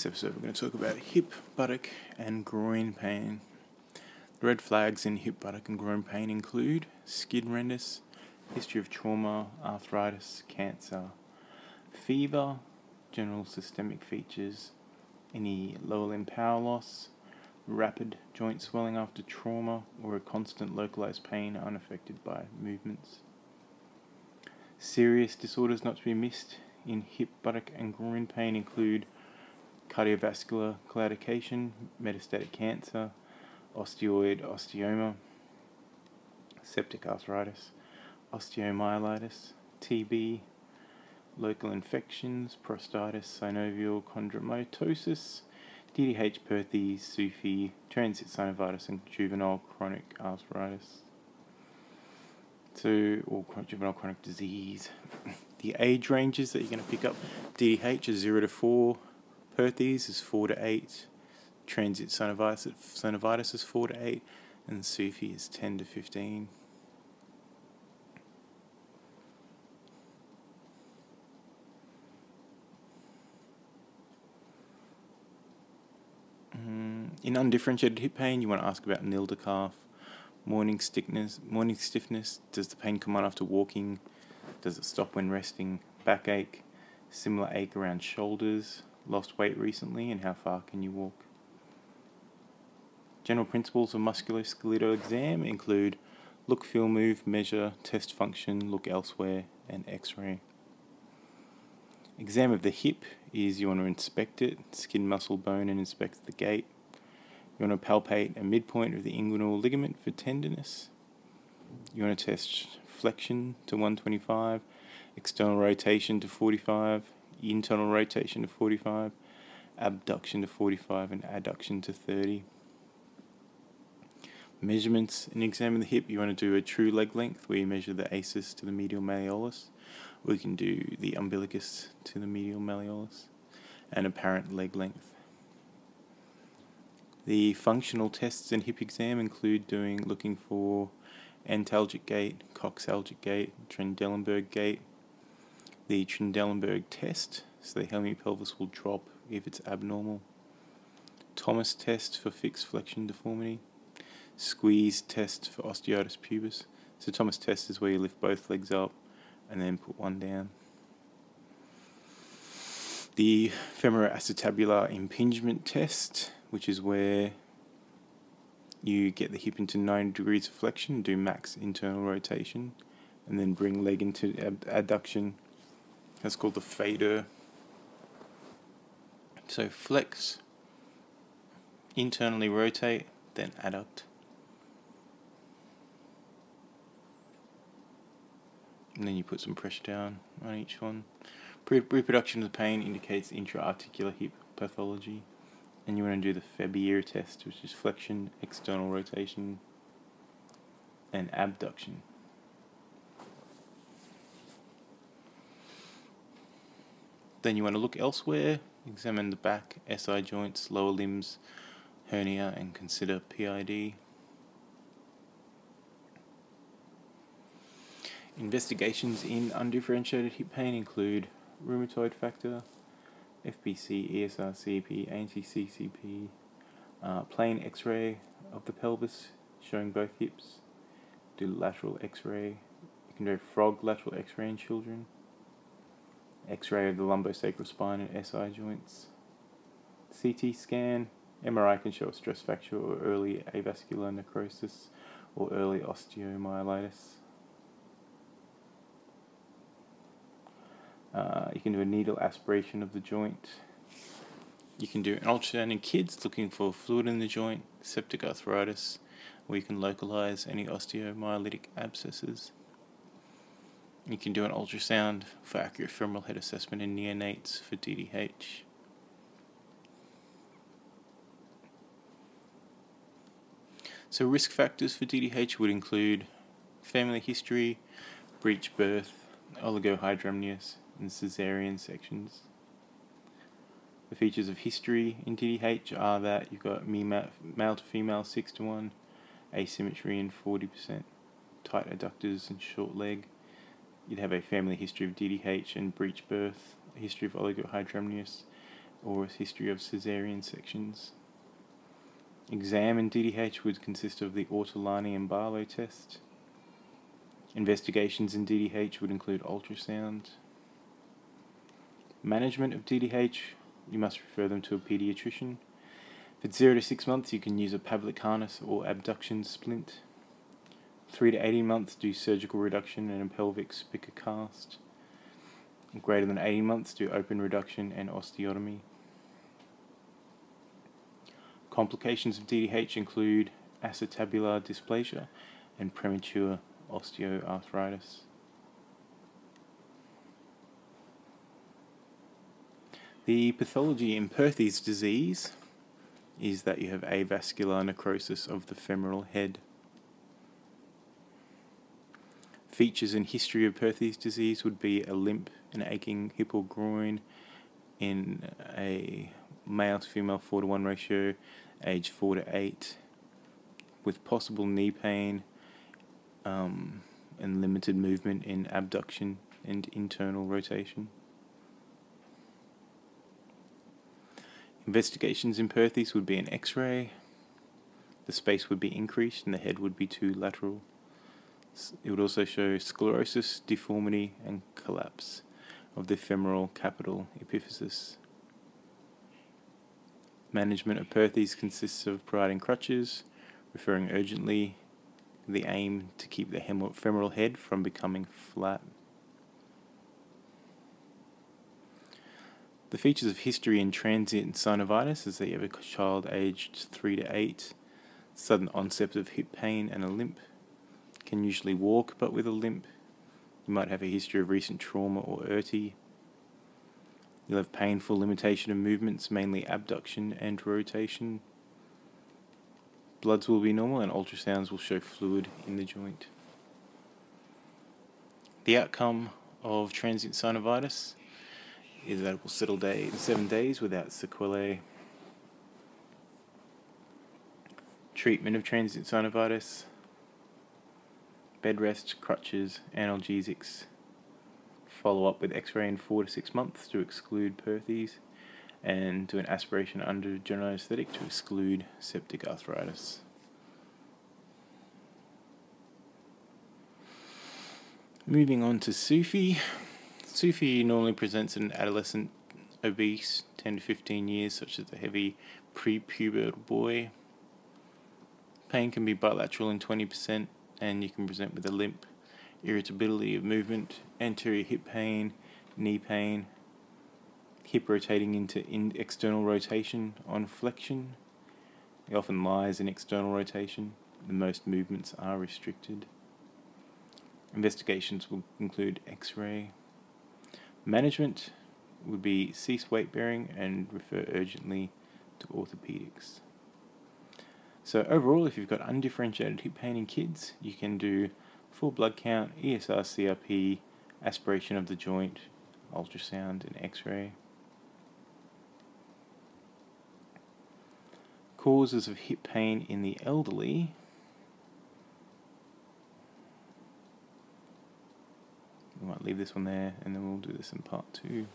this episode, we're going to talk about hip, buttock, and groin pain. The red flags in hip, buttock, and groin pain include skin redness, history of trauma, arthritis, cancer, fever, general systemic features, any lower limb power loss, rapid joint swelling after trauma, or a constant localized pain unaffected by movements. Serious disorders not to be missed in hip, buttock, and groin pain include cardiovascular claudication, metastatic cancer, osteoid osteoma, septic arthritis, osteomyelitis, TB, local infections, prostatitis, synovial chondromatosis, DDH, Perthes, SUFE, transient synovitis, and juvenile chronic arthritis. So, or juvenile chronic disease. The age ranges that you're going to pick up DDH is 0 to 4, Perthes is 4 to 8, transient synovitis, is 4 to 8, and SUFE is 10 to 15. Mm, in undifferentiated hip pain, you want to ask about nil to calf, morning stiffness. Morning stiffness. Does the pain come on after walking? Does it stop when resting? Backache, similar ache around shoulders. Lost weight recently, and how far can you walk? General principles of musculoskeletal exam include look, feel, move, measure, test function, look elsewhere, and x ray. Exam of the hip is you want to inspect it, skin, muscle, bone, and inspect the gait. You want to palpate a midpoint of the inguinal ligament for tenderness. You want to test flexion to 125, external rotation to 45, internal rotation to 45, abduction to 45, and adduction to 30. Measurements in exam of the hip, you want to do a true leg length where you measure the ASIS to the medial malleolus. We can do the umbilicus to the medial malleolus and apparent leg length. The functional tests in hip exam include doing looking for antalgic gait, coxalgic gait, Trendelenburg gait, the Trendelenburg test, so the hemipelvis will drop if it's abnormal. Thomas test for fixed flexion deformity. Squeeze test for osteitis pubis. So Thomas test is where you lift both legs up and then put one down. The femoroacetabular impingement test, which is where you get the hip into 90 degrees of flexion, do max internal rotation, and then bring leg into ab- adduction. That's called the FADIR. So flex, internally rotate, then adduct. And then you put some pressure down on each one. Pre- reproduction of the pain indicates intra-articular hip pathology. And you want to do the FABER test, which is flexion, external rotation, and abduction. Then you want to look elsewhere, examine the back, SI joints, lower limbs, hernia, and consider PID. Investigations in undifferentiated hip pain include rheumatoid factor, FBC, ESR, CRP, anti-CCP, uh, plain X-ray of the pelvis showing both hips, do lateral X-ray, you can do frog lateral X-ray in children, X-ray of the lumbosacral spine and SI joints, CT scan, MRI can show a stress fracture or early avascular necrosis or early osteomyelitis. Uh, you can do a needle aspiration of the joint. You can do an ultrasound in kids looking for fluid in the joint, septic arthritis, or you can localize any osteomyelitic abscesses. You can do an ultrasound for accurate femoral head assessment in neonates for DDH. So, risk factors for DDH would include family history, breech birth, oligohydramnios, and cesarean sections. The features of history in DDH are that you've got male to female 6 to 1, asymmetry in 40%, tight adductors and short leg. You'd have a family history of DDH and breech birth, a history of oligohydramnios, or a history of caesarean sections. Exam in DDH would consist of the Ortolani and Barlow test. Investigations in DDH would include ultrasound. Management of DDH, you must refer them to a pediatrician. For 0 to 6 months, you can use a Pavlik harness or abduction splint. 3 to 18 months, do surgical reduction and a pelvic spica cast. Greater than 18 months, do open reduction and osteotomy. Complications of DDH include acetabular dysplasia and premature osteoarthritis. The pathology in Perthes disease is that you have avascular necrosis of the femoral head. Features and history of Perthes disease would be a limp and aching hip or groin in a male to female 4 to 1 ratio, age 4 to 8, with possible knee pain um, and limited movement in abduction and internal rotation. Investigations in Perthes would be an x ray, the space would be increased, and the head would be too lateral. It would also show sclerosis, deformity, and collapse of the femoral capital epiphysis. Management of Perthes consists of providing crutches, referring urgently, the aim to keep the femoral head from becoming flat. The features of history in transient synovitis is that you have a child aged 3 to 8, sudden onset of hip pain and a limp, can usually walk but with a limp. You might have a history of recent trauma or URTI. You'll have painful limitation of movements, mainly abduction and rotation. Bloods will be normal and ultrasounds will show fluid in the joint. The outcome of transient synovitis is that it will settle day in seven days without sequelae. Treatment of transient synovitis bed rest, crutches, analgesics. Follow up with x ray in four to six months to exclude Perthes, and do an aspiration under general anesthetic to exclude septic arthritis. Moving on to SUFE. SUFE normally presents in adolescent obese, 10 to 15 years, such as a heavy prepubertal boy. Pain can be bilateral in 20%, and you can present with a limp, irritability of movement, anterior hip pain, knee pain, hip rotating into in external rotation on flexion. It often lies in external rotation. The most movements are restricted. Investigations will include x ray. Management would be cease weight bearing and refer urgently to orthopedics. So overall, if you've got undifferentiated hip pain in kids, you can do full blood count, ESR, CRP, aspiration of the joint, ultrasound, and X-ray. Causes of hip pain in the elderly. We might leave this one there, and then we'll do this in part two.